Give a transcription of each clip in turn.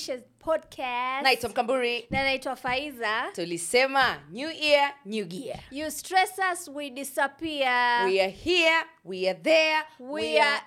Dishes podcast naitwa mkamburi na naitwa Faiza. tulisema new year new gear You stress us, we disappear. we are here we are there We are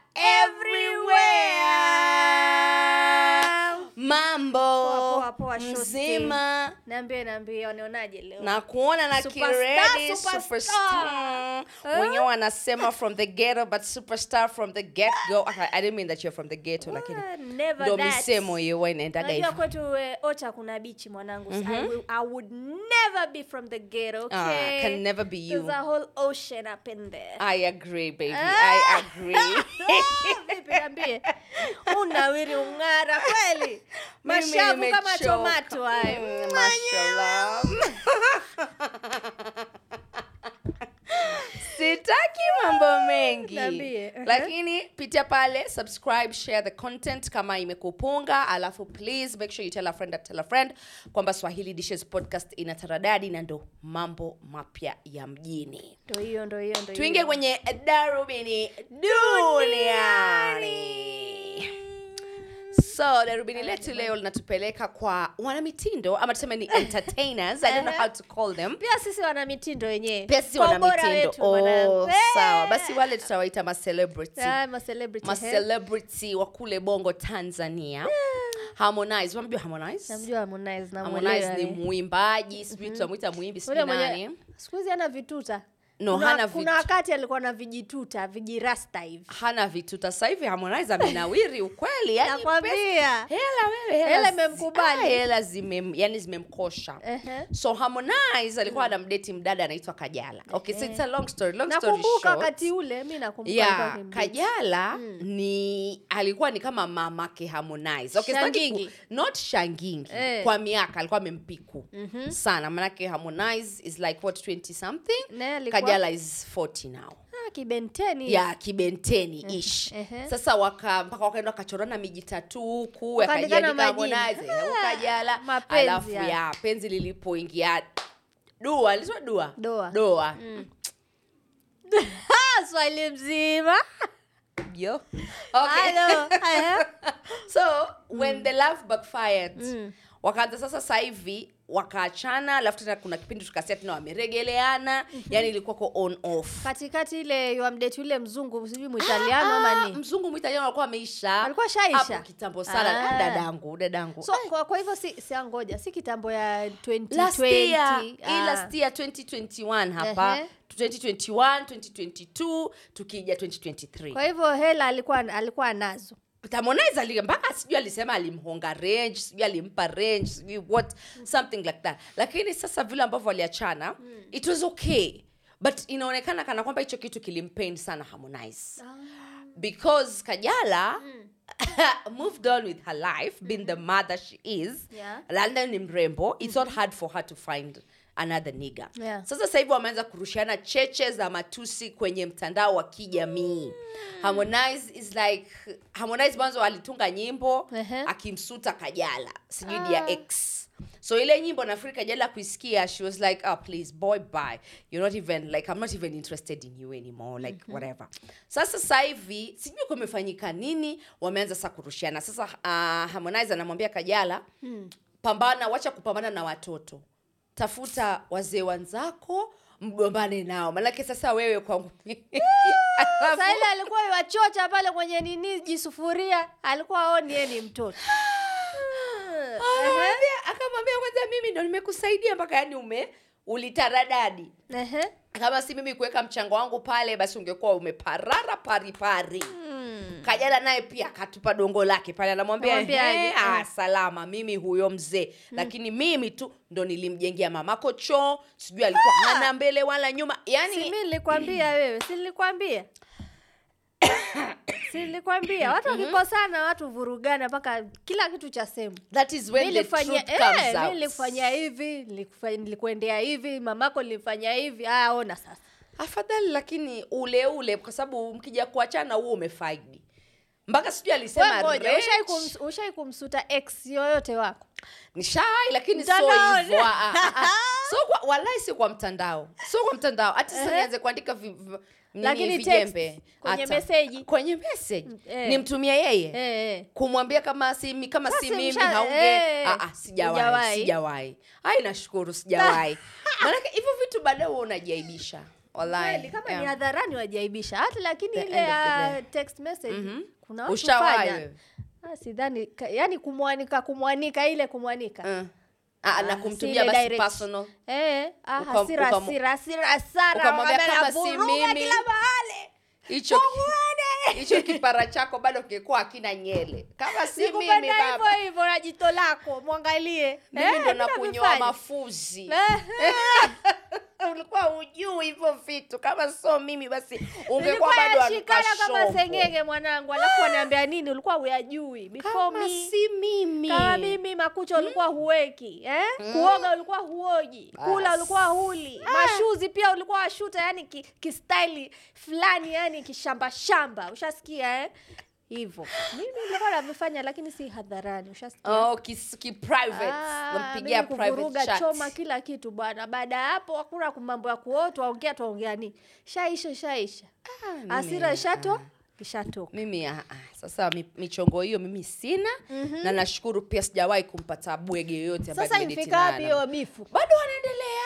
everywhere. Mambo Poa, poa, poa, mzima Niambie, niambie, wanaonaje leo? na kuona na kiredi superstar. wenyewe wanasema from the ghetto but superstar from the get go okay, i didn't mean that you're from the ghetto lakini Ah, ndo misemo hiyo inaendaga hivyo kwetu eh, Ocha kuna bichi mwanangu. So I, will, I would never be from the ghetto, okay? Ah, can never be you. There's a whole ocean up in there. i agree baby Ah. i agree Ah, vipi niambie unawiri ung'ara kweli mashavu kama tomato hayo. Mm, sitaki mambo mengi. Uh-huh. lakini pitia pale subscribe share the content kama imekupunga. Alafu please make sure you tell a friend tell a friend kwamba swahili dishes podcast ina taradadi na ndo mambo mapya ya mjini. Ndo hiyo ndo hiyo ndo kwenye darubini duniani so darubini letu leo linatupeleka kwa wanamitindo ama tuseme ni entertainers. I don't know how to call them. Pia sisi wanamitindo wenyewe. Pia sisi Kwa wana ubora mitindo wetu, mwanangu. oh, Eh. sawa. Basi wale tutawaita macelebrity Ah, ma eh. macelebrity wa kule bongo tanzania. Harmonize wamjua harmonize? Namjua Harmonize harmonize ni mwimbaji sijui tutamwita mwimbi sijui nani. siku hizi ana vituta No, kuna, hana kuna wakati alikuwa na vijituta vijirasta hivi. Hana vituta sasa hivi harmonize amenawiri ukweli yani hela wewe Hela imemkubali. hela zime yani zimemkosha. So harmonize alikuwa anamdeti mdada anaitwa kajala. Okay so it's a long story long story short. wakati ule nakumbuka yeah, kajala kajala ni alikuwa ni kama mamake harmonize. Okay, Shangingi. ku- not shangingi. Eh. kwa miaka alikuwa amempiku sana. Manake harmonize is like what 20 something kajala is 40 now. Ah, kibenteni ya kibenteni ish. ehe. sasa waka mpaka wakaenda wakachorana miji tatu huku. Harmonize Ah, kajala alafu ya, ya penzi lilipoingia. Dua liswa dua? Doa. doa Mm. swahili mzima. Yo. Okay. Hello. so when the love backfired wakaanza sasa sasa hivi wakaachana alafu tena kuna kipindi tukasia tena wameregeleana yani ilikuwa ko on off. Katikati ile yamdeti yule mzungu sijui mwitaliano ama Ah, ni mzungu mwitaliano alikuwa ameisha. Alikuwa shaisha? hapo kitambo sana. Ah. Ah, dadangu dadangu. So kwa, kwa hivyo si siangoja si kitambo ya 2020 last year Ah. last year 2021 hapa. Ehe. 2021 2022 tukija 2023 kwa hivyo hela alikuwa alikuwa anazo Harmonize ali mpaka sijui alisema alimhonga range sijui alimpa range sijui what something like that. Lakini sasa vile ambavyo waliachana it was okay. But inaonekana kana kwamba hicho kitu kilimpain sana Harmonize. Because Kajala moved on with her life being the mother she is. Yeah. landa ni mrembo. It's not hard for her to find another niga Yeah. sasa sasa hivi wameanza kurushiana cheche za matusi kwenye mtandao wa kijamii. Harmonize is like harmonize mwanzo alitunga nyimbo Ehe. akimsuta kajala sijui dia x. So ile nyimbo nafikiri kajala kuisikia she was like oh please boy bye. You're not even like i'm not even interested in you anymore like whatever. Sasa sasa hivi sijui kumefanyika nini wameanza sasa kurushiana. Sasa uh, harmonize anamwambia kajala pambana wacha kupambana na watoto tafuta wazee wenzako mgombane nao. Manake sasa wewe kwangu. Alafu- alikuwa wachocha pale kwenye nini jisufuria alikuwa aoni yeye ni mtoto. Akamwambia- akamwambia kwanza mimi ndo nimekusaidia mpaka yani ume ulitaradadi. Kama si mimi kuweka mchango wangu pale basi ungekuwa umeparara paripari kajala naye pia akatupa dongo lake pale anamwambia Anamwambia "Eh, aje, ah, eh." salama mimi huyo mzee. Lakini mimi tu ndo nilimjengea mamako choo sijui alikuwa hana mbele wala nyuma. Yani si mi nilikwambia wewe si nilikwambia? Silikwambia watu wakikosana watu vurugana mpaka kila kitu cha sehemu. That is when the nilifanyia truth comes eh, nilikufanyia hivi nilikuendea hivi mamako nilifanya hivi. Aya ona sasa. Afadhali lakini ule ule kwa sababu mkija kuachana huo umefaidi mpaka sijui alisema ushai kumsuta ex yoyote wako? Nishawai lakini so hivyo. Ah, ah, ah. so kwa walai sio kwa mtandao. Sio kwa mtandao. Hata sasa nianze kuandika Lakini vijembe, kwenye meseji. kwenye eh. nimtumie yeye. Eh, kumwambia kama si mi- kama si mimi haunge eh, ah, ah, sijawahi sijawahi. Ai nashukuru sijawahi. Maanake hivyo vitu baadaye huwa unajiaibisha Kweli, kama yeah. ni hadharani wajaibisha hata lakini The ile ya text message Mhm. kuna watu fanya? Ah, sidhani yani kumwanika kumwanika ile kumwanika. Mm. Ah, na Ah, kumtumia basi direct. personal. Eh, ah, hasira hasira hasira sana. ukamwambia kama si mimi. kila mahali. hicho hicho kipara chako bado kingekuwa hakina nyele. Kama si mimi hivyo baba. hivyo na jito lako mwangalie mimi Eh, ndo vile nakunywa mafuzi. Eh, ulikuwa ujui hivyo vitu. Kama sio mimi basi ungekuwa bado nashikana kama sengenge mwanangu alafu anaambia nini? Ulikuwa uyajui before kama me. si mimi. Kama mimi makucha ulikuwa huweki eh? kuoga ulikuwa huoji. Kula ulikuwa huli. Mashuzi pia ulikuwa washuta yani ki, kistaili fulani yani kishambashamba ushasikia eh? Hivyo. Mimi nilikuwa navifanya lakini si hadharani. Ushasikia? Oh kis, ki private. Ah, nampigia private chat. choma kila kitu bwana. Baada ya hapo hakuna mambo ya kuo ongea twaongea nini. Shaisha shaisha. Ah, asira shato ishatoka. Mimi ah, ah, sasa michongo hiyo mimi sina na nashukuru pia sijawahi kumpata bwege yoyote ambaye sasa imefika wapi hiyo bifu bado wanaendelea.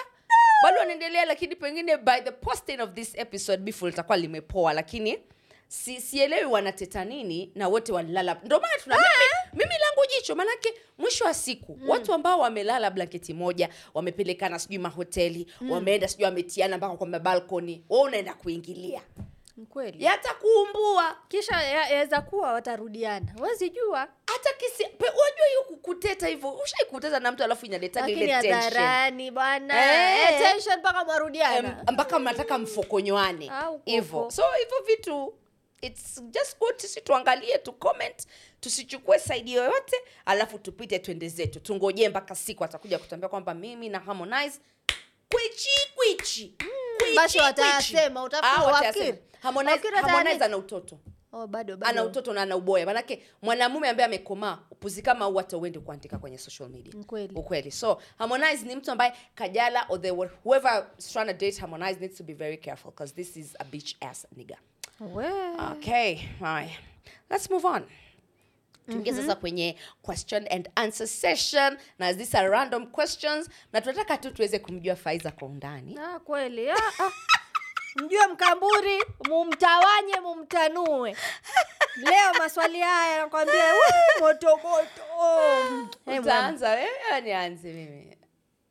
Bado wanaendelea lakini pengine by the posting of this episode bifu litakuwa limepoa lakini si, sielewi wanateta nini na wote walilala. Ndio maana tuna mimi, mimi langu jicho maanake mwisho wa siku mm. watu ambao wamelala blanketi moja wamepelekana sijui mahoteli mm. wameenda sijui wametiana mpaka kwa mabalkoni wa unaenda kuingilia. Ni kweli. Yatakuumbua. Kisha ya- yaweza kuwa watarudiana. Wezi jua. Hata kisi wajua hiyo kuteta hivyo ushaikuteta na mtu alafu inaletaga ile tension. hadharani bwana. Eh. Eh, tension mpaka mwarudiana mpaka mnataka mfokonywane. Hivyo. So hivyo vitu its just good sisi tuangalie tu comment tusichukue saidi yoyote alafu tupite twende zetu. Tungojee mpaka siku atakuja kutuambia kwamba mimi na harmonize kwichi kwichi. Basi utafikiri Ah. Harmonize- Harmonize ana utoto. Oh, bado ana utoto na ana uboya. Manake mwanamume ambaye amekomaa upuzi kama huu hata uende kuandika kwenye social media. Ni ukweli. So harmonize ni mtu ambaye kajala or the, whoever is trying to date harmonize needs to be very careful because this is a bitch ass nigga We. okay haya let's move on. Tuingie sasa kwenye question and answer session. Na these are random questions na tunataka tu tuweze kumjua faiza kwa undani. Ah, kweli. Ah, ah. mjue mkamburi mumtawanye mumtanue. Leo maswali haya nakwambia "Wee, moto moto. Utaanza wewe nianze mimi.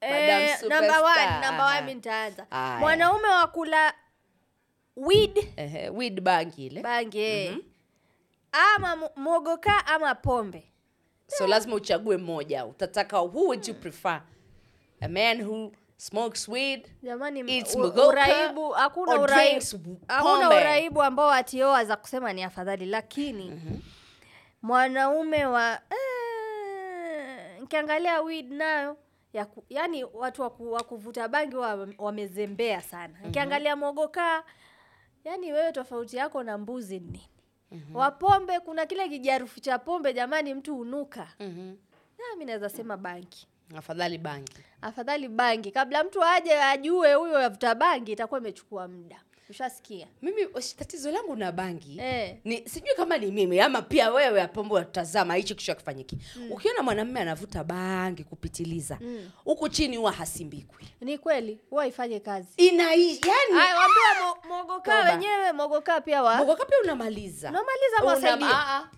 Eh, number one, number nitaanza. Mwanaume wa kula weed. Ehe, weed bangi ile. Bangi eh. ama mogoka ama pombe. So lazima uchague mmoja utataka who would you prefer? A man who smokes weed jamani m- Eats u- mogoka uraibu hakuna or uraibu hakuna pombe. uraibu ambao atioa za kusema ni afadhali. Lakini mwanaume wa eh, nikiangalia weed nayo ya ku, yani watu wa wa kuvuta bangi wa- wamezembea sana. Nkiangalia mogoka yani wewe tofauti yako na mbuzi ni nini? Wapombe kuna kile kijarufu cha pombe jamani mtu unuka mm -hmm. Nami naweza sema bangi. Afadhali bangi. Afadhali bangi. Kabla mtu aje ajue huyo yavuta bangi itakuwa imechukua muda ushasikia? Mimi tatizo langu na bangi Eh. ni sijui kama ni mimi ama pia wewe apombo watazama hichi kitu kifanyiki ukiona mwanamume anavuta bangi kupitiliza huku chini huwa hasimbikwi. Ni kweli huwa ifanye kazi. Ina yani Aya, wambia mo, mogokaa Toba. wenyewe mogoka pia wa mogoka pia unamaliza. Unamaliza Una- mwasaidia. ah, ah.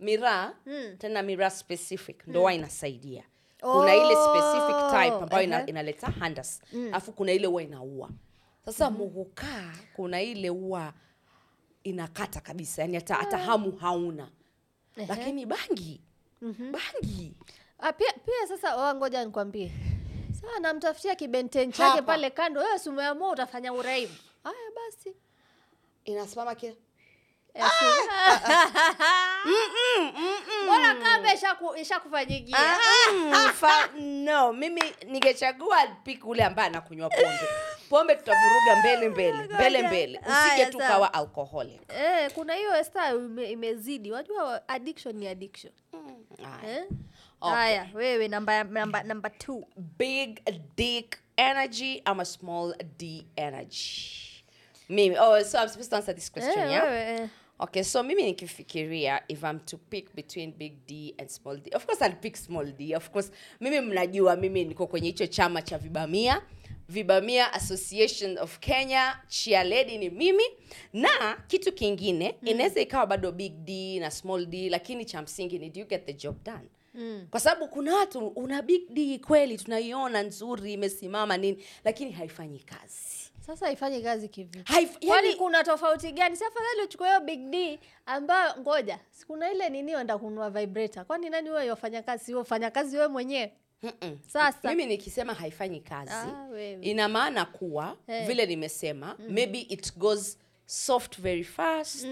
miraa Mm. tena miraa specific ndio mm, inasaidia. Kuna ile specific type ambayo uh -huh, inaleta handas alafu kuna ile huwa inaua sasa mukukaa kuna ile huwa inakata kabisa yani hata, hata hamu hauna. Lakini bangi bangi. Ah, pia pia sasa wa ngoja nikwambie. Sawa namtafutia kibenten chake pale kando wewe si utafanya uraibu. Haya basi. Inasimama kile Bora si- mbona kambe ishaku- ishakufanyikia Mm, fa- no mimi ningechagua pick ule ambaye anakunywa pombe pombe tutavuruga mbele mbele mbele mbele. Usije tu kawa alcoholic. Eh, kuna hiyo esta ime, imezidi. Wajua addiction ni addiction. Haya. eh? Okay. wewe namba namba namba two. Big dick energy ama small d energy. Mimi oh so i'm supposed to answer this question Eh, yeah? wewe, eh. okay so mimi nikifikiria if i'm to pick between big d and small d of course i'll pick small d of course. Mimi mnajua mimi niko kwenye hicho chama cha vibamia vibamia association of kenya cheerleading ni mimi. Na kitu kingine mm. inaweza ikawa bado big d na small d lakini cha msingi ni do you get the job done? Mm. kwa sababu kuna watu una big d kweli tunaiona nzuri imesimama nini lakini haifanyi kazi. Sasa haifanyi kazi kivipi Haif, yani, kuna tofauti gani? Si afadhali uchukue hiyo big d ambayo ngoja kuna ile nini wenda kununua vibrator. Kwani nani wewe wafanya kazi wewe fanya kazi wewe mwenyewe Sasa. mimi nikisema haifanyi kazi Ah, ina maana kuwa hey, vile nimesema maybe it goes soft very fast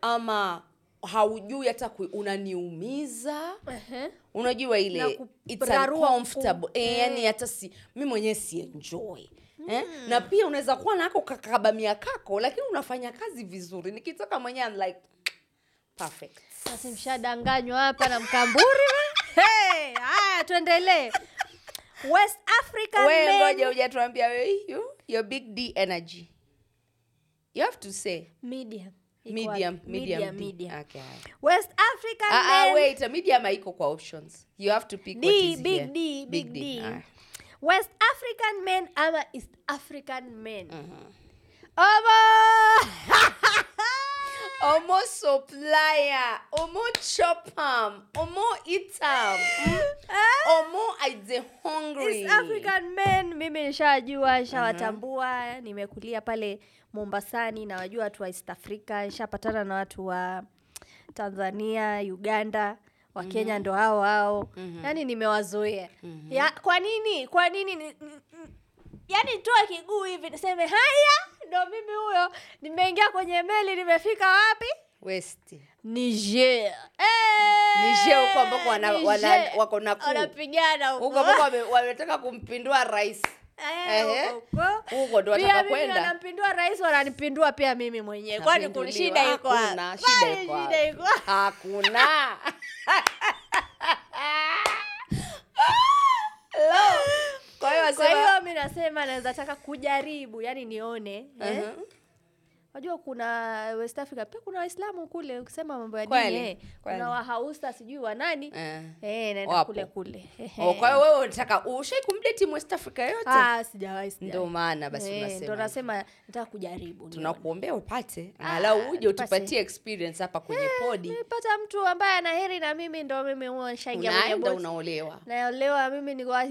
ama haujui hata unaniumiza. uh -huh. unajua Na ile it's uncomfortable eh, yani hata si mi mwenyewe sienjoy Eh? na pia unaweza kuwa nako kakabamia kako lakini unafanya kazi vizuri nikitoka mwenyewe I'm like perfect Sasa mshadanganywa hapa na mkamburi. Hey, haya tuendelee. West african we men- ngoja hujatuambia wewe you, your big d energy. You have to say. Medium. Medium medium, medium, medium. Okay, west african Ah, ah, men- wait a medium haiko kwa options. You have to pick D, what is big here. D, big D. Haya. west african men ama east african men? Ama- omo supplier omo chopam omo itam omo aide hungry. East African men mimi nishajua nishawatambua nimekulia pale mombasani na wajua watu wa east africa nishapatana na watu wa tanzania uganda wa kenya ndo hao hao. Yani nimewazoea. Ya, kwa nini kwa nini ni, ni, ni- yaani toa kiguu hivi niseme haya ndo mimi huyo. Nimeingia kwenye meli nimefika wapi? West. Niger. Niger huko ambako wako na wanapigana huko. Ambako wame- wametaka kumpindua rais. Eh, huko, ndo wataka kwenda. wanampindua rais wananipindua pia mimi mwenyewe. Kwani shida iko shida iko hakuna. Hello. Kwa hiyo mi nasema naweza taka kujaribu yani nione eh? Mhm. Wajua kuna west africa pia kuna waislamu kule ukisema mambo ya dini eh. kuna wahausa sijui wa nani Eh. eh, naenda kule kule. Oh, kwa hiyo wewe unataka ushai kumdeti West Africa yote? Ah, sijawahi sijawahi. ndio maana basi Eh, unasema nasema nataka kujaribu tunakuombea upate Ah, angalau uje utupatie experience hapa kwenye podi. nipata mtu ambaye ana heri na mimi ndo mimi huwa nishaingia kwenye unaolewa. Naolewa mimi ni wa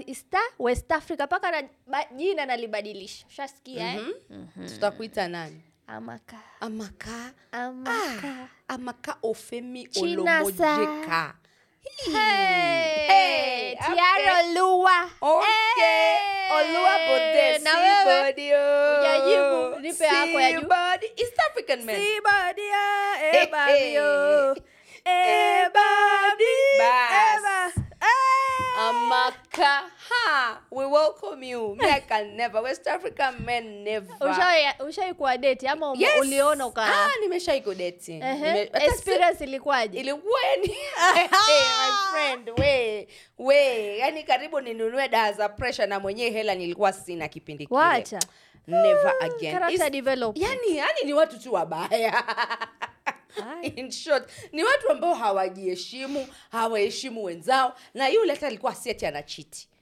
west africa paka na jina nalibadilisha. Ushasikia eh? Mhm. tutakuita nani amaka. Amaka. Amaka. Amaka ofemi olomojeka. Hey, Hey, Okay. Hey, Bode, na wewe. oh. Nipe yako ya juu. East African man. Sibadia Hey, ebabio ebabdi Bas. eba. Amaka, ha, we welcome you. Me, I can never. West African men never. Ushawai kuwa date ama um, Yes. uliona uka Ah, nimeshai kudeti. Ehe. Uh -huh. Nime, experience ilikuwaje ilikuwa ni hey, my friend we we yani karibu ninunue dawa za pressure na mwenyewe hela nilikuwa sina kipindi kile wacha never again character development. yani yani ni watu tu wabaya in short ni watu ambao hawajiheshimu hawaheshimu wenzao na yule hata alikuwa siati ana chiti Ehe.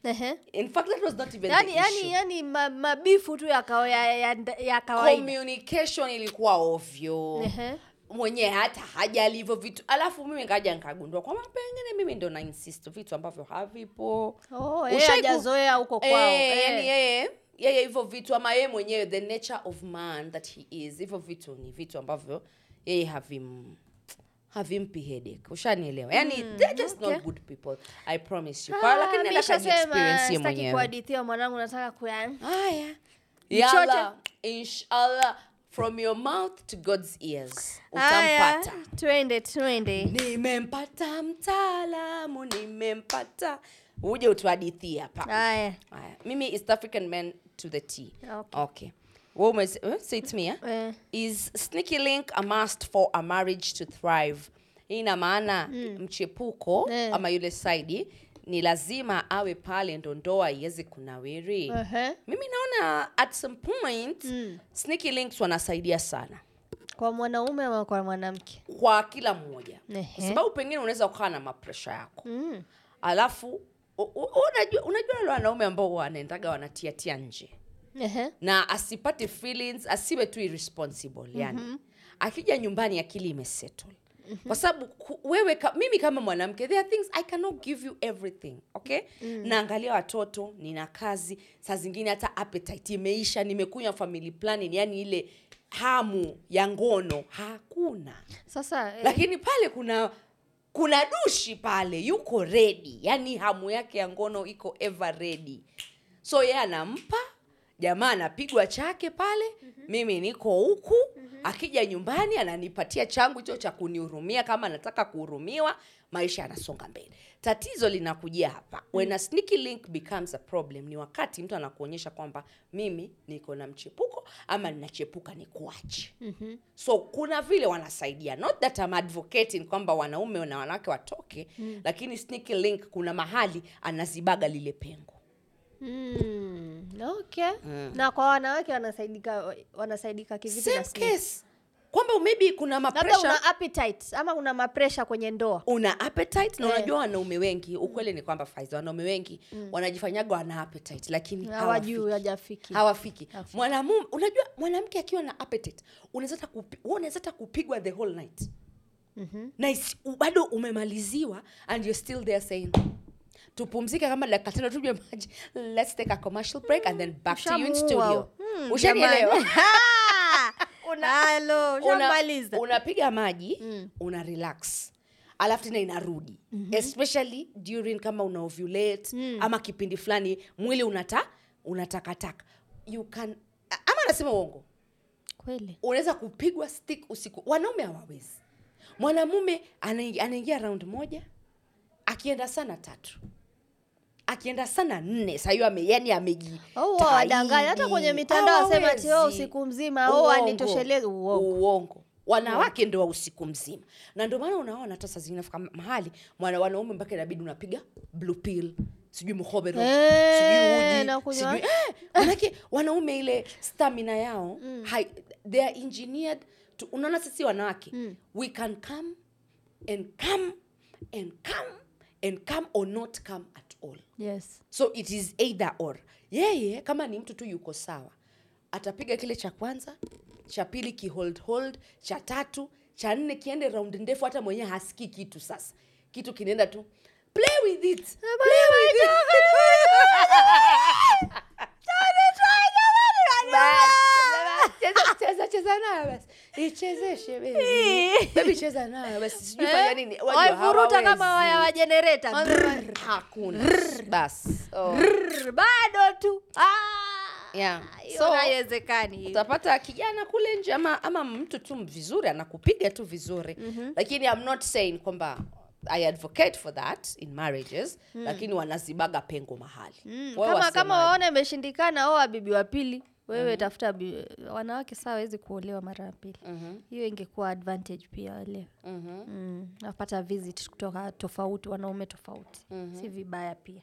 In fact that was not even yani the issue. yani yani ma- mabifu tu ya, ya, ya, ya kawaida communication ilikuwa ovyo Ehe. mwenyewe hata hajali hivyo vitu alafu mimi ngaja nikagundua kwamba pengine mimi ndo na insist vitu ambavyo havipo oh, yeye Ushai hajazoea huko kwao Eh, eh. yeye yeye hivyo vitu ama yeye mwenyewe the nature of man that he is hivyo vitu ni vitu ambavyo yeye havim havimpi headache. Ushanielewa? Yani they're just okay. not good people. I promise you. Ah, lakini nenda kajiexperience mwenyewe. kuhadithia mwanangu nataka kuya haya. Yalla inshallah from your mouth to god's ears. Utampata. twende twende. Nimempata mtaalamu nimempata. Uje utuhadithie hapa. Haya. Haya, mimi east african men to the t. Okay. okay What was, uh, say it me eh? yeah. is sneaky link a must for a marriage to thrive hii ina maana mchepuko yeah. ama yule saidi ni lazima awe pale ndo ndoa iweze kunawiri Ehe. mimi naona at some point Mm. sneaky links wanasaidia sana kwa mwanaume ama kwa mwanamke kwa kila mmoja Ehe. kwa sababu pengine unaweza ukawa na mapresha yako mm. alafu unajua wale wanaume ambao wanaendaga wanatiatia nje Ehe. na asipate feelings asiwe tu irresponsible yani mm-hmm. akija nyumbani akili imesettle mm-hmm. kwa sababu wewe ka, mimi kama mwanamke there are things i cannot give you everything okay mm. naangalia watoto nina kazi saa zingine hata appetite imeisha nimekunywa family planning yani ile hamu ya ngono hakuna sasa eh, lakini pale kuna kuna dushi pale yuko redi yani hamu yake ya ngono iko ever redi so yeye anampa jamaa anapigwa chake pale mm-hmm. mimi niko huku mm-hmm. akija nyumbani ananipatia changu hicho cha kunihurumia kama anataka kuhurumiwa maisha yanasonga mbele tatizo linakujia hapa when a sneaky link becomes a problem ni wakati mtu anakuonyesha kwamba mimi niko na mchepuko ama ninachepuka ni kuache mhm. so kuna vile wanasaidia not that I'm advocating kwamba wanaume na wanawake watoke mm. lakini sneaky link kuna mahali anazibaga lile pengo Mm, okay. Na kwa wanawake wanasaidika wanasaidika kivipi case. Kwamba maybe kuna mapresha una appetite ama una mapresha kwenye ndoa? Una appetite na Eh. unajua wanaume wengi ukweli ni kwamba Faiza, wanaume wengi wanajifanyaga wana appetite lakini hawajui hawafiki. hawafiki. Mwanamume unajua mwanamke akiwa na appetite unaweza hata kupi- unaweza hata kupigwa the whole night. Mhm. na bado umemaliziwa and you're still there saying tupumzike kama dakika tano tunywe maji. Let's take a commercial break and then back to you in studio. Hmm, ushanielewa Unapiga una, Una- maji Mm. una relax. Alafu tena inarudi. Mm-hmm. especially during kama una ovulate Mm. ama kipindi fulani mwili unata unatakataka you can ama anasema uongo? Kweli. Unaweza kupigwa stick usiku. Wanaume hawawezi. Mwanamume anaingia round moja akienda sana tatu akienda sana nne sahiyo ame, yani ameji wadanganya hata kwenye mitandao asema ati oh, usiku mzima. Anitoshelezi uongo. uongo. Wanawake ndo wa usiku mzima. Na ndio maana unaona hata saa zingine nafika mahali mwana wanaume mpaka inabidi unapiga blue pill. Sijui mhobero Eh, sijui uji sijui eh, manake wanaume ile stamina yao hai, they are engineered to, unaona sisi wanawake Mm. we can come and come and come and come or not come. at all. Yes. So it is either or. Yeye kama ni mtu tu yuko sawa atapiga kile cha kwanza cha pili kihold hold cha tatu cha nne kiende round ndefu hata mwenyewe hasikii kitu sasa. Kitu kinaenda tu. Play with it. Play with it. Cheza- nayo basi. Ichezeshe baby. Baby, cheza nayo basi. Sijui fanya nini. Waivuruta kama waya wa jenereta hakuna. Basi. Oh. bado tu. Yeah. So, haiwezekani. utapata kijana kule nje ama, ama mtu tu vizuri anakupiga tu vizuri. Mm-hmm. lakini I'm not saying kwamba I advocate for that in marriages mm. lakini wanazibaga pengo mahali. Mm, kama kama waona imeshindikana oa bibi wa pili wewe tafuta wanawake saa wezi kuolewa mara ya pili. Mhm, hiyo ingekuwa advantage pia wale. Mhm, mm, napata visit kutoka tofauti wanaume tofauti. Si vibaya pia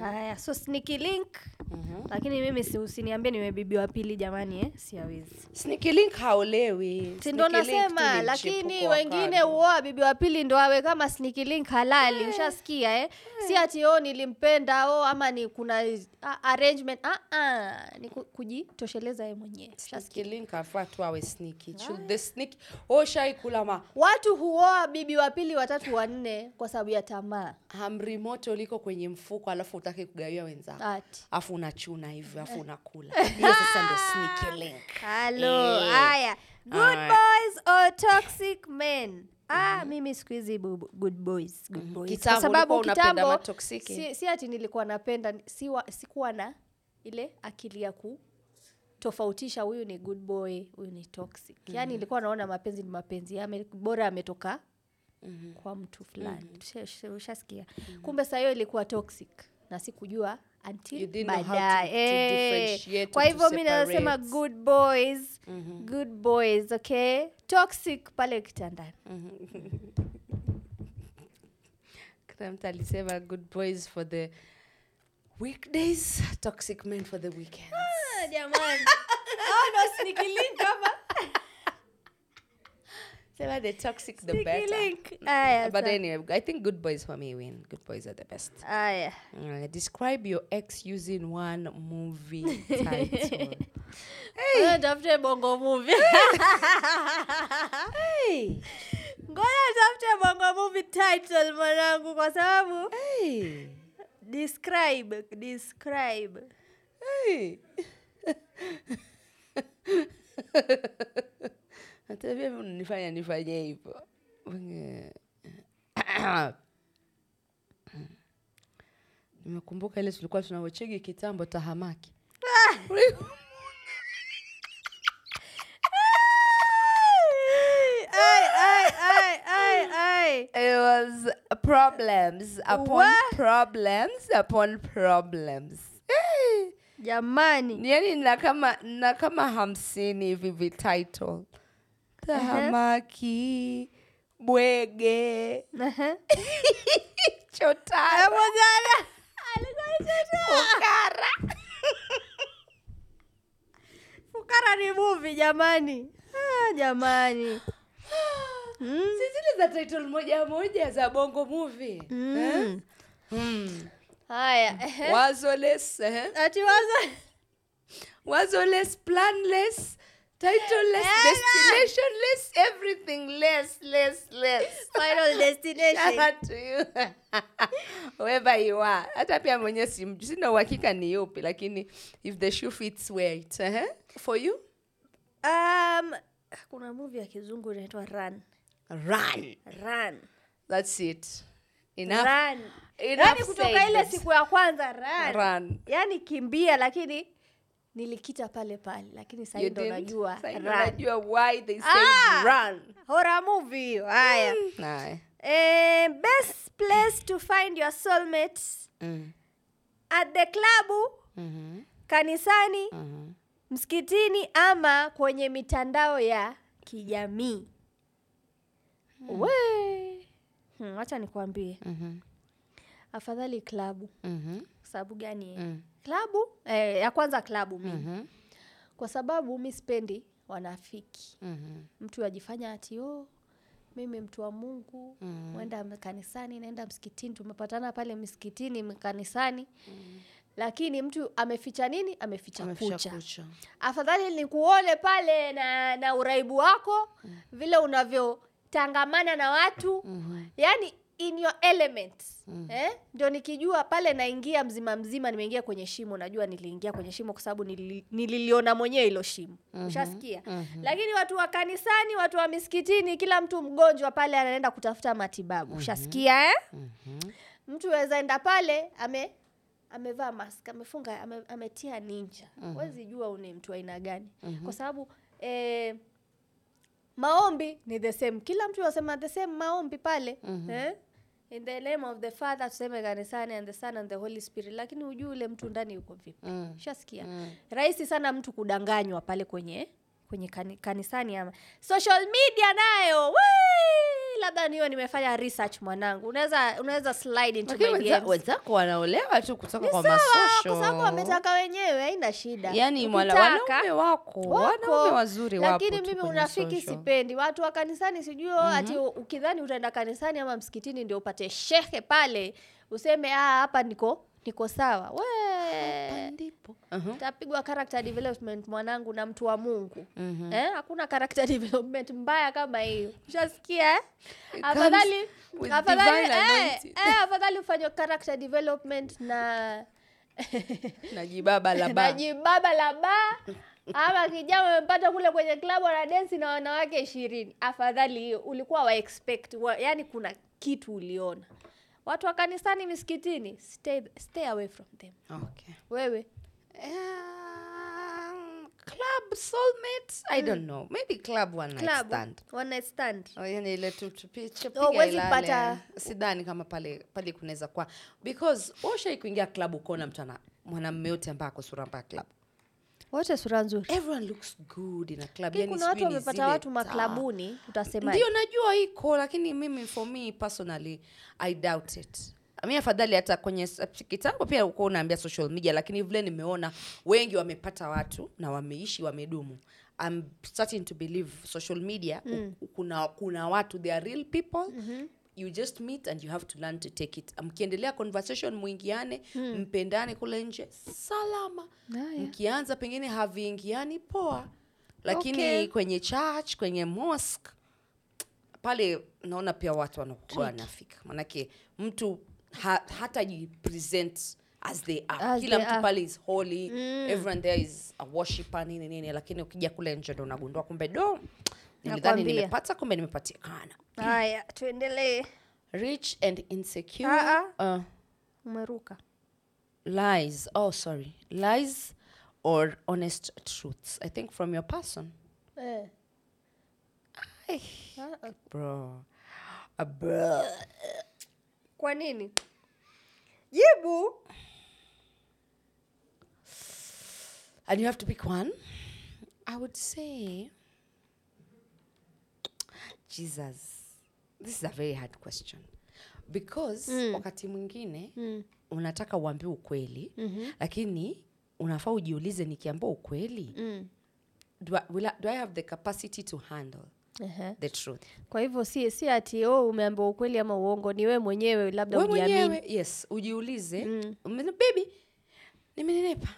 haya so sneaky link mhm. lakini mimi si usiniambie nimebibi wa pili jamani eh? siawezi Sneaky link haolewi. Si ndo nasema lakini wengine huoa uoa bibi wa pili ndo awe kama sneaky link halali ushasikia eh? si ati o nilimpenda o ama ni kuna a, arrangement ah, ah, ni kujitosheleza ye mwenyewe Sneaky link afaa tu awe sneaky. Should the sneaky oh shaikula ma. Watu huoa bibi wa pili watatu wanne kwa sababu ya tamaa. Hamri moto liko kwenye mfuko alafu utake kugawia wenzako. Ati. Afu unachuna hivyo afu unakula. Hiyo sasa ndo sneaky link. Halo Eh. haya. Good boys or toxic men? Ah mimi siku hizi good boys good boys. Kitambo sababu kitambo si, si ati nilikuwa napenda si wa, sikuwa na ile akili ya kutofautisha huyu ni good boy huyu ni toxic. Yaani nilikuwa naona mapenzi ni mapenzi bora ametoka kwa mtu fulani. Usha- ushasikia. Kumbe saa hiyo ilikuwa toxic na sikujua until baadaye. kwa hivyo mi nasema good boys good boys okay? Toxic pale kitandani. Kuna mtu alisema good boys for the weekdays toxic men for the weekend Ah, jamani. Sneaky link hapa. Sema the toxic the Sneaky better. link. Mm. Ah, Aya, but sa- anyway i think good boys for me win. Good boys are the best. Aya Uh, mm, describe your ex using one movie title. Ngoja tafute bongo movie. Hey, ngoja tafute bongo movie title mwanangu kwa sababu hey, describe describe. Hey. hata pia nifanya nifanye hivyo. Nimekumbuka ile tulikuwa tunaochegi kitambo tahamaki. It was problems upon What? problems upon problems. Jamani. Yani na kama na kama hamsini hivi vititle tahamaki bwege. Chotara. Fukara. Fukara ni muvi jamani. Ah, jamani. Mm. si zile za title moja moja za bongo movie. Mm. hmm. haya ehe. wazoless eh? ati wazo wazoless planless titleless destinationless everything. Less less less final Shout out to you. Wherever you are. Hata pia mwenye sim- sina uhakika ni yupi lakini if the shoe fits wear it. Uh for you? Um, kuna movie ya kizungu inaitwa run. Run. Run. That's it. Enough. Run. Enough yani kutoka ile siku ya kwanza run, Run. yani kimbia lakini nilikita pale pale lakini sahii You ndo najua Sasa ndo run. najua why they say Ah! run hora movie hiyo haya Aye. eh, best place to find your soulmate Mm. at the club Mhm. kanisani Mhm. msikitini ama kwenye mitandao ya kijamii we hmm, wacha nikuambie mm-hmm. afadhali klabu mm-hmm. sababu gani? Mm. Klabu eh, ya kwanza klabu mi mm -hmm. kwa sababu mi sipendi wanafiki Mhm. mtu ajifanya ati oh, mimi mtu wa mungu Mm. mwenda kanisani naenda msikitini tumepatana pale msikitini kanisani mm -hmm. lakini mtu ameficha nini ameficha Ameficha kucha kucha. afadhali nikuone pale na na uraibu wako vile unavyotangamana na watu Mhm. yani in your element eh? ndio nikijua pale naingia mzima mzima nimeingia kwenye shimo. Najua niliingia kwenye shimo kwa sababu nili, nililiona mwenyewe hilo shimo. Ushasikia? Lakini watu wa kanisani watu wa misikitini kila mtu mgonjwa pale anaenda kutafuta matibabu. Ushasikia eh? Mhm. mtu enda pale ame amevaa mask amefunga ame, ametia ninja. Huwezi jua uni mtu aina gani. Kwa sababu eh, maombi ni the same. Kila mtu wasema the same maombi pale. Eh? In the name of the father tuseme kanisani and the son and the holy spirit lakini hujui ule mtu ndani yuko vipi Mm. shasikia Mm. rahisi sana mtu kudanganywa pale kwenye kwenye kanisani ama social media nayo wee! Labda niyo nimefanya research mwanangu. Unaweza unaweza slide into my DMs. wenzako wanaolewa tu kutoka kwa masosho kwa sababu wametaka wenyewe haina shida. Yani wanaume wako wako. wanaume wazuri wapo lakini mimi unafiki sipendi. Watu wa kanisani sijui ati ukidhani utaenda kanisani ama msikitini ndio upate shehe pale useme ah hapa niko niko sawa. We! Ndipo. Uh-huh. tapigwa character development mwanangu na mtu wa mungu. Mhm. eh? hakuna character development mbaya kama hiyo. Ushasikia eh? Afadhali ufanywe afadhali eh, eh, afadhali ufanye character development na najibaba la ba. Najibaba la ba. Ama kijana amepata kule kwenye klabu ana densi na wanawake ishirini. Afadhali hiyo ulikuwa wa expect wa, yani kuna kitu uliona watu wa kanisani misikitini stay, stay away from them. Okay. wewe um, club soulmates? I don't know. Maybe club one night stand. one night stand. Oh, yani ile tu tupiche Oh, huwezi ilale. sidhani kama pale pale kunaweza kuwa. Because ushai kuingia klabu ukaona mtu ana mwanamume yote ambaye ako sura mbaya klabu wote sura nzuri. Everyone looks good in a club. Yani kuna watu wamepata watu maklabuni utasema ndio najua iko lakini mimi for me personally i doubt it. Mi afadhali hata kwenye kitambo pia uko unaambia social media lakini vile nimeona wengi wamepata watu na wameishi wamedumu. I'm starting to believe social media mm. kuna, kuna watu they are real people. Mm-hmm. You just meet and you have to learn to take it. Mkiendelea conversation mwingiane hmm. mpendane kule nje salama. Haya. mkianza pengine haviingiani poa lakini Okay. kwenye church kwenye mosque pale naona pia watu wanakuwa wanafika. Manake mtu ha, hata jipresent as they are. As kila they mtu pale is holy. Everyone there is a worshipper nini nini. Lakini ukija kule nje ndo unagundua kumbe do nilidhani nimepata kumbe nimepatikana haya tuendelee. Rich and insecure. Ah, uh, umeruka. lies. Oh sorry. Lies or honest truths? I think from your person. Eh. Ay, Ah, ah. bro. Uh, bro. Kwa nini? Jibu. And you have to pick one. I would say jesus. This is a very hard question. Because wakati mwingine unataka uambie ukweli lakini unafaa ujiulize nikiambia ukweli mm. do, I, will I, do i have the capacity to handle Ehe. the truth? Kwa hivyo si si ati oh, umeambiwa ukweli ama uongo ni we mwenyewe labda we mwenyewe yes ujiulize. Mm. baby nimenenepa.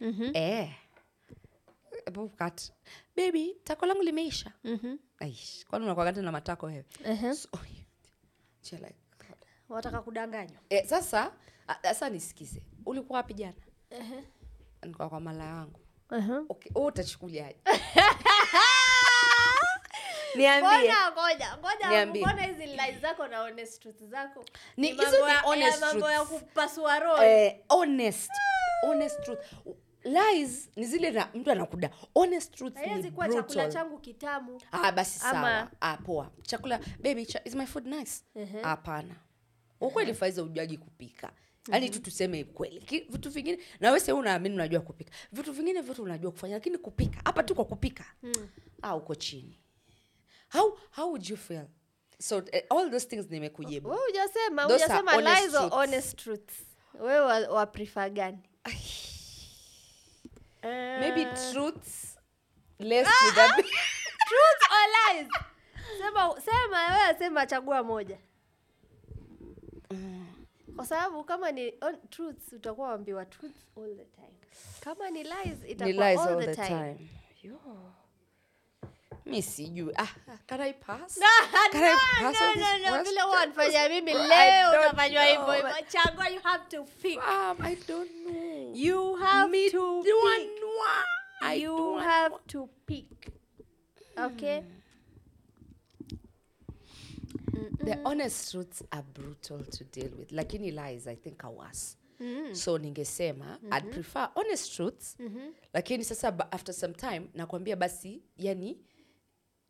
Mhm. eh baby tako langu limeisha. Mhm. Aish, kwani unakwagata na matako wewe? So, like, wataka kudanganywa. Eh, sasa sasa nisikize. Ulikuwa wapi jana? Nikuwa kwa mala yangu. Ehe. okay. wewe utachukuliaje? Niambie. Mbona ngoja ngoja hizi lies zako na honest truth zako? Ni- hizo ni ya- honest mambo ya kupasua roho. Eh, honest. Honest truth lies ni zile na mtu anakuda. Honest truth ni kuwa chakula brutal. changu kitamu. Ah basi Ama- ah poa. Chakula baby cha, is my food nice? Ehe. hapana. Ukweli faiza ujaji kupika. Yaani tu tuseme kweli. Ki- vitu vingine na wewe sasa unaamini unajua kupika. Vitu vingine vyote unajua kufanya lakini kupika hapa tu kwa kupika. Ah uko chini. How how would you feel? So eh, all those things nimekujibu. Wewe hujasema Those are hujasema honest lies or truths. honest truths. Wewe wa, wa prefer gani maybe Eh, truths less with a bit truths or lies? Sema sema wewe sema chagua moja. Kwa sababu kama ni on, truths utakuwa waambiwa truths all the time. Kama ni lies itakuwa all, all the, time, time. Yo. mi sijui. Ah, can I pass? No, Can I pass no, no, no, vile wanafanya mimi leo utafanywa hivyo hivyo. Chagua you have to pick. Um, I don't know. You have Me to pick. I you don't have to pick. Okay? The honest truths are brutal to deal with. Lakini lies i think are worse. So ningesema i'd prefer honest truths. Lakini sasa ba- after some time nakwambia basi yani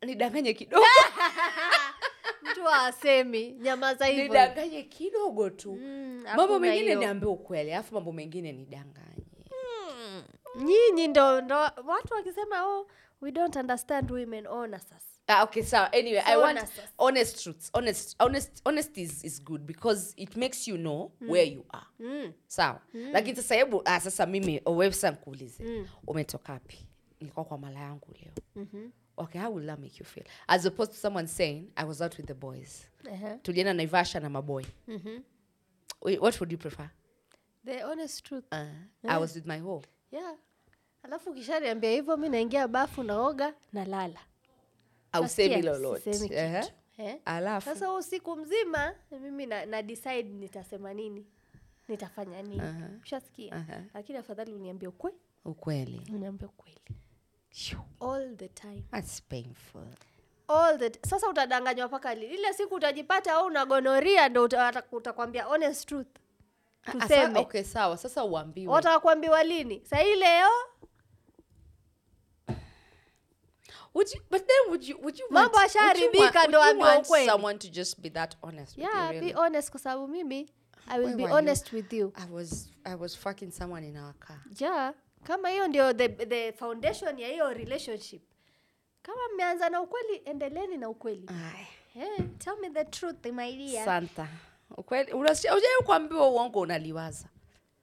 nidanganye kidogo mtu asemi nyamaza hivyo nidanganye kidogo tu Mm, mambo mengine niambe niambie ukweli alafu mambo mengine nidanganye nyinyi ndo ndo watu wakisema oh we don't understand women ona sasa Ah, okay, so anyway, I want honest. honest truths. Honest, honest, honesty is, is good because it makes you know where you are. mm. Sawa. Lakini sasa hebu ah, sasa mimi wewe sasa nikuulize. Umetoka wapi? Nilikuwa kwa mala yangu leo. Mhm. Okay, how will that make you feel? As opposed to someone saying, I was out with the boys. Ehe. Tulienda Naivasha na maboy. Mhm. Wait, What would you prefer? the honest truth Uh, I was with my hoe. yeah alafu ukishaniambia hivyo mi naingia bafu naoga na lala Au semi Nasikia lolote. Ehe. Eh? Alafu. sasa usiku mzima mimi na, na decide nitasema nini nitafanya nini ushasikia Aha. lakini afadhali uniambie ukwe Ukweli. uniambie ukweli all the time That's painful. all the sasa utadanganywa mpaka lini ile siku utajipata au unagonoria ndo utakwambia honest truth tuseme okay, sawa. Sasa uambiwe. watakwambiwa lini sahii leo Would you, but then would you, would you Mambo want, ndo would you ambiwe want ukweli. someone to just be that honest with yeah you, be honest kwa sababu mimi i will Where be honest you? with you I was, I was fucking someone in our car. ja kama hiyo ndio the, the foundation ya hiyo relationship. Kama mmeanza na ukweli endeleni na ukweli. Aya. hey, tell me the truth my dear. Santa. Ukweli hujai kuambiwa uongo unaliwaza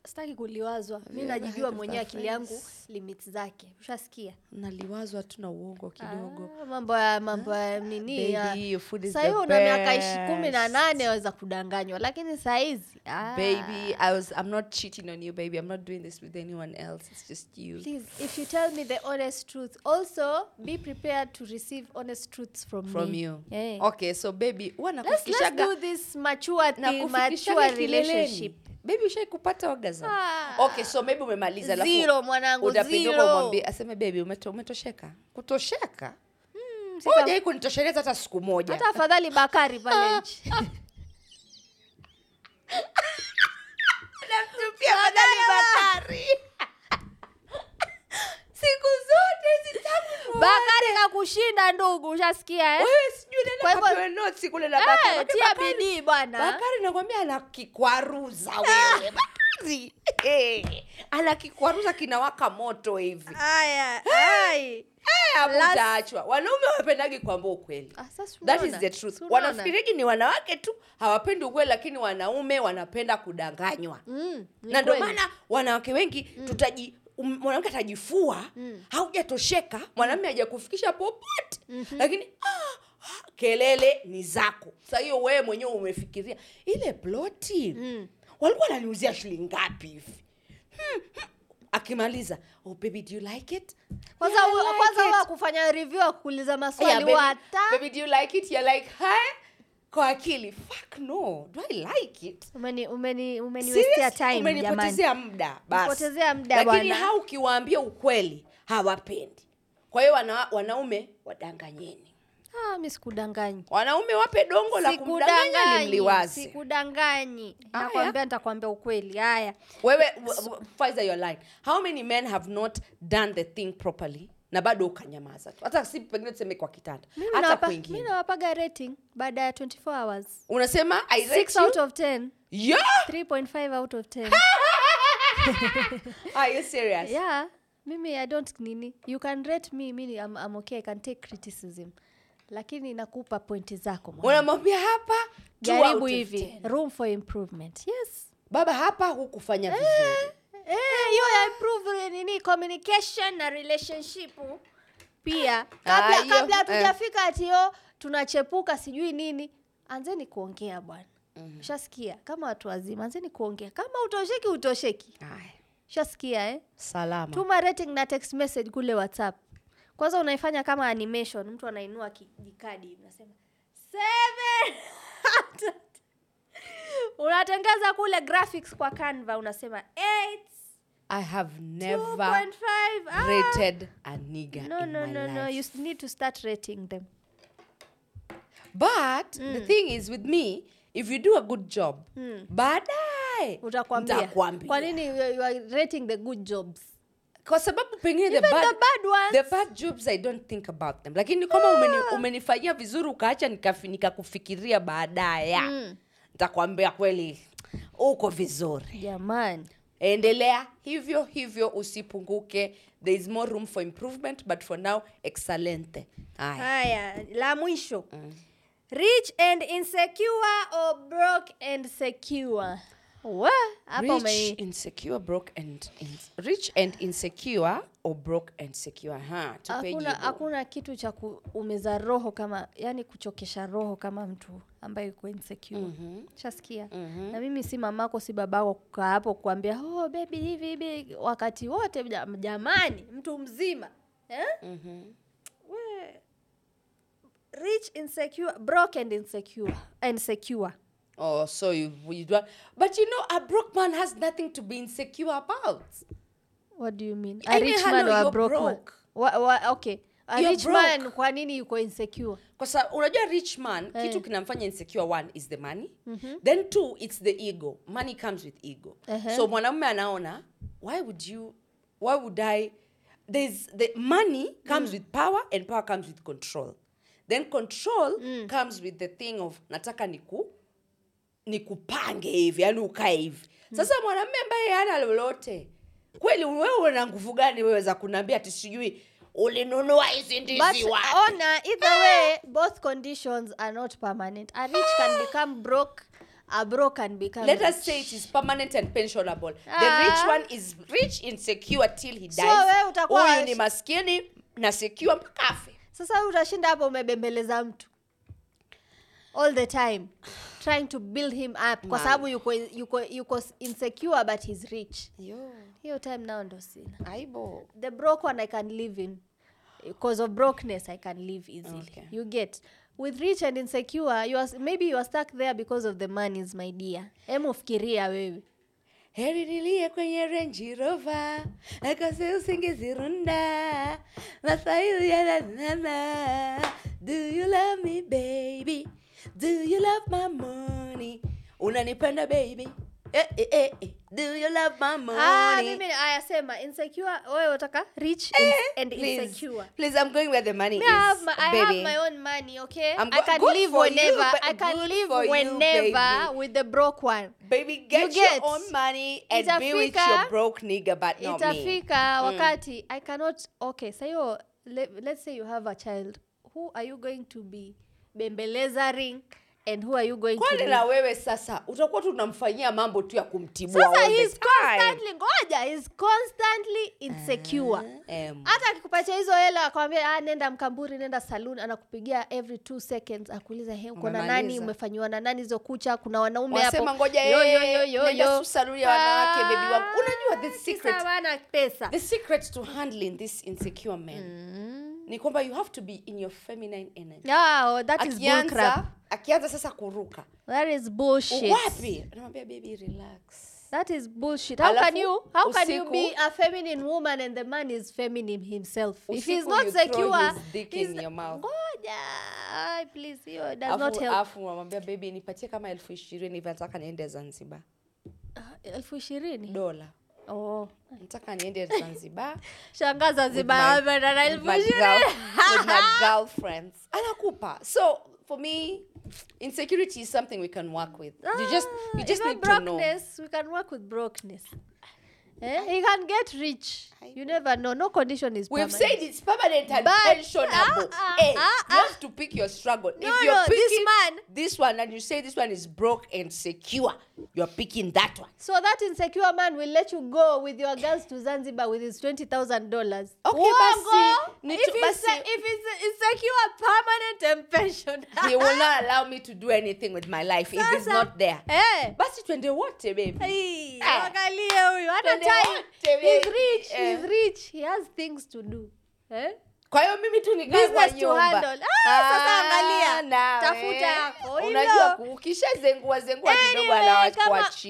sitaki kuliwazwa. Mi najijua mwenyewe akili yangu limit zake. Ushasikia? Naliwazwa tu na uongo kidogo. Ah, mambo ya mambo ya nini food is Sahii una miaka ishi kumi na nane waweza kudanganywa lakini sahizi ah, baby i was i'm not cheating on you baby. I'm not doing this with anyone else. It's just you. Please if you tell me the honest truth. Also be prepared to receive honest truths from, from me. you okay so baby huwa let's, let's nakufikishaga this mature thing, nakufikishaga mature kileleni. Baby ushai kupata orgasm Ah. okay so maybe umemaliza alafu zero mwanangu utapinduka zero. umwambie aseme baby umeto, umetosheka kutosheka Mm, sita- hujai kunitosheleza hata siku moja hata afadhali bakari pale nje Namtupia madhali Bakari. siku zote sitaki bakari kakushinda ndugu ushasikia eh? kule na Bakari. Eh, tia Bakari- bidii bwana Bakari nakwambia anakikwaruza wewe Bakari. Eh, anakikwaruza kinawaka moto hivi aya ai. Eh, hapo Last- utaachwa wanaume wapendagi kuambia ukweli Ah, sasa that is unaona? the truth unaona? wanafikirigi ni wanawake tu hawapendi ukweli lakini wanaume wanapenda kudanganywa Mm, ni na ndio kweli. maana wanawake wengi tutaji um, mwanamke atajifua haujatosheka mwanamume hajakufikisha popote. Lakini ah, ah, kelele ni zako. Sa hiyo wewe mwenyewe umefikiria ile ploti Mm. walikuwa naniuzia shilingi ngapi hivi? Hmm, hmm. akimaliza oh baby do you like it? Kwanza Yeah, like kwanza it." akufanya review akuuliza Yeah, maswali baby, baby do you like it? You're like huh? Kwa akili fuck no do i like it? Umeni umeni umeniwestia Serious? time jamani. umenipotezea muda basi. Muda lakini hao ukiwaambia ukweli hawapendi. Kwa hiyo wana, wanaume wadanganyeni ah, mi sikudanganyi. Wanaume wape dongo la kumdanganya mliwazi sikudanganyi nakwambia nitakwambia ukweli haya. Wewe Faiza, your line how many men have not done the thing properly na bado ukanyamaza tu. Hata si pengine tuseme kwa kitanda hata kwingine nawapaga rating baada ya 24 hours. Unasema I rate 6 out of 10 yeah! 3.5 out of 10 are you serious? Yeah. Mimi i don't nini. You can rate me mimi I'm, I'm okay. I can take criticism. Lakini nakupa pointi zako unamwambia hapa jaribu hivi. room for improvement. Yes. Baba hapa hukufanya vizuri. Eh, hiyo ya improve nini communication na relationship. Pia kabla ah, kabla eh. hatujafika atio tunachepuka sijui nini. Anzeni kuongea bwana. Mm shasikia kama watu wazima anzeni kuongea. Kama utosheki utosheki Aya, shasikia eh? salama. Tuma rating na text message kule whatsapp. Kwanza unaifanya kama animation mtu anainua kijikadi unasema seven unatengeza kule graphics kwa canva unasema eight I have never 2.5 ah. rated a nigger no in no my no life. no you need to start rating them But the thing is with me, if you do a good job, baadaye utakwambia kwa nini you are rating the good jobs Kwa sababu pengine the bad, the bad ones. the bad jobs I don't think about them. Lakini kama umeni, umenifanyia vizuri ukaacha nikakufikiria baadaye, Mm. nitakwambia kweli uko vizuri. jamani endelea hivyo hivyo usipunguke. There is more room for improvement but for now excelente haya. La mwisho. Rich and insecure or broke and secure? What? rich insecure broke and ins rich and insecure or broke and secure. Ha hakuna hakuna kitu cha kuumeza roho kama yani kuchokesha roho kama mtu ambaye yuko insecure. Chaskia na mimi si mamako si babako kukaa hapo kuambia oh baby hivi hivi wakati wote jamani mtu mzima eh? Mhm. We, rich insecure broke and insecure and secure. Oh so you, you do but you know a broke man has nothing to be insecure about what do you mean? A rich man or a broke, broke, man? wa, wa, okay. A You're rich broke. man kwa nini yuko insecure? Kwa sababu unajua rich man Eh. kitu kinamfanya insecure one is the money. Then two it's the ego. Money comes with ego. Ehe. so mwanamume anaona why would you why would i there's the money comes with power and power comes with control. Then control comes with the thing of nataka niku nikupange hivi yani ukae hivi. Sasa mwanamume ambaye hana lolote kweli wewe una nguvu gani wewe za kuniambia ati sijui ulinunua hizi ndizi wapi? ona, either way, both conditions are not permanent. A rich can become broke, a broke can become let rich. say it is permanent and pensionable. The Ah. rich one is rich insecure till he dies. So utakuwa- huyu ni maskini na secure mpaka afe Sasa utashinda hapo umebembeleza mtu. All the time trying to build him up kwa sababu yuko, yuko, yuko insecure but he's rich. Hiyo time nao ndo sina. aibo the broke one I can live in because of brokenness I can live easily. Okay. You get with rich and insecure you are maybe you are stuck there because of the monies my dear. Emu fikiria wewe. heri nilie kwenye Range Rover akase usingizi runda yananana do you love me baby do you love my money unanipenda baby eh, eh, eh, eh. do you love my money Ah, mimi aya insecure wewe unataka rich and, and please, insecure. please I'm going where the money Me, is have my, I baby have my own money, okay? I'm I can good live for whenever. but I can live for you, baby. with the broke one. baby get, You get. your own money and be with Itafika- your broke nigga but not me itafika wakati i cannot okay sayo let, let's say you have a child who are you going to be bembelezering and who are you going kwani to na wewe sasa utakuwa tunamfanyia mambo tu ya kumtibua sasa all the he's time. constantly ngoja he's constantly insecure. Em, hata akikupatia hizo hela akwambia ah, nenda mkamburi nenda saloon anakupigia every two seconds akuuliza he uko na nani? Umemaliza. umefanyiwa na nani hizo kucha? Kuna wanaume wasema hapo ngoja Yo, yo, yo, yo, yo. su ya wanawake Ah, wangu. Unajua the sasa secret. wana pesa. The secret to handling this insecure man Mm. Ni kwamba you have to be in your feminine energy Yeah, that is bullcrap. akianza akianza sasa kuruka That is bullshit. wapi Anamwambia baby relax That is bullshit. How Alafu, can you how can you be a feminine woman and the man is feminine himself? If he's not you throw secure, his dick he's- in your mouth. Ngoja. Ay, please, you does not help. afu namwambia baby nipatie kama elfu ishirini hivi nataka niende zanzibar Ah, elfu ishirini dola oh. nataka niende zanzibar. Shanga zanzibar girlfriends. Anakupa. So for me insecurity is something we can work with. You just you Ah, just need to know. we can work with brokenness eh? he can get rich you never know no condition is We've permanent. said it's permanent and But- pensionable. ah, hey, ah, you ah. have to pick your struggle. No, if you're no, this man- this one and you say this one is broke and secure, you're picking that one. So that insecure man will let you go with your girls to Zanzibar with his twenty thousand dollars. Okay, basi, If tu- it's, basi. if it's insecure, permanent and pension. he will not allow me to do anything with my life if it's not there. Eh. Basi twende wote baby. Hey, Ah. angalia huyu hata He's rich. Eh. He's rich. He has things to do. Eh? kwa hiyo mimi tu handle. Ah, sasa Ah, angalia. Tafuta yako. unajua ukishazengua zengua kidogo Anyway,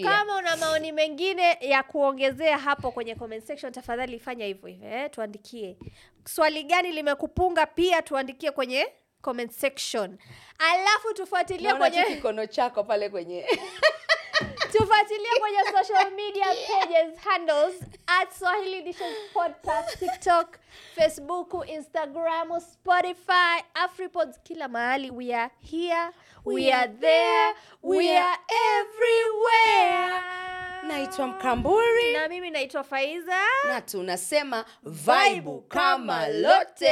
kama, una maoni mengine ya kuongezea hapo kwenye comment section tafadhali fanya hivyo hivyo eh, tuandikie swali gani limekupunga pia tuandikie kwenye comment section alafu tufuatilie kwenye kikono chako pale kwenye tufuatilie kwenye social media pages handles at swahili dishes podcast tiktok facebook instagram spotify afripods kila mahali. We are here we, are there we are everywhere. naitwa mkamburi. Na mimi naitwa faiza. Na tunasema vaibu kama lote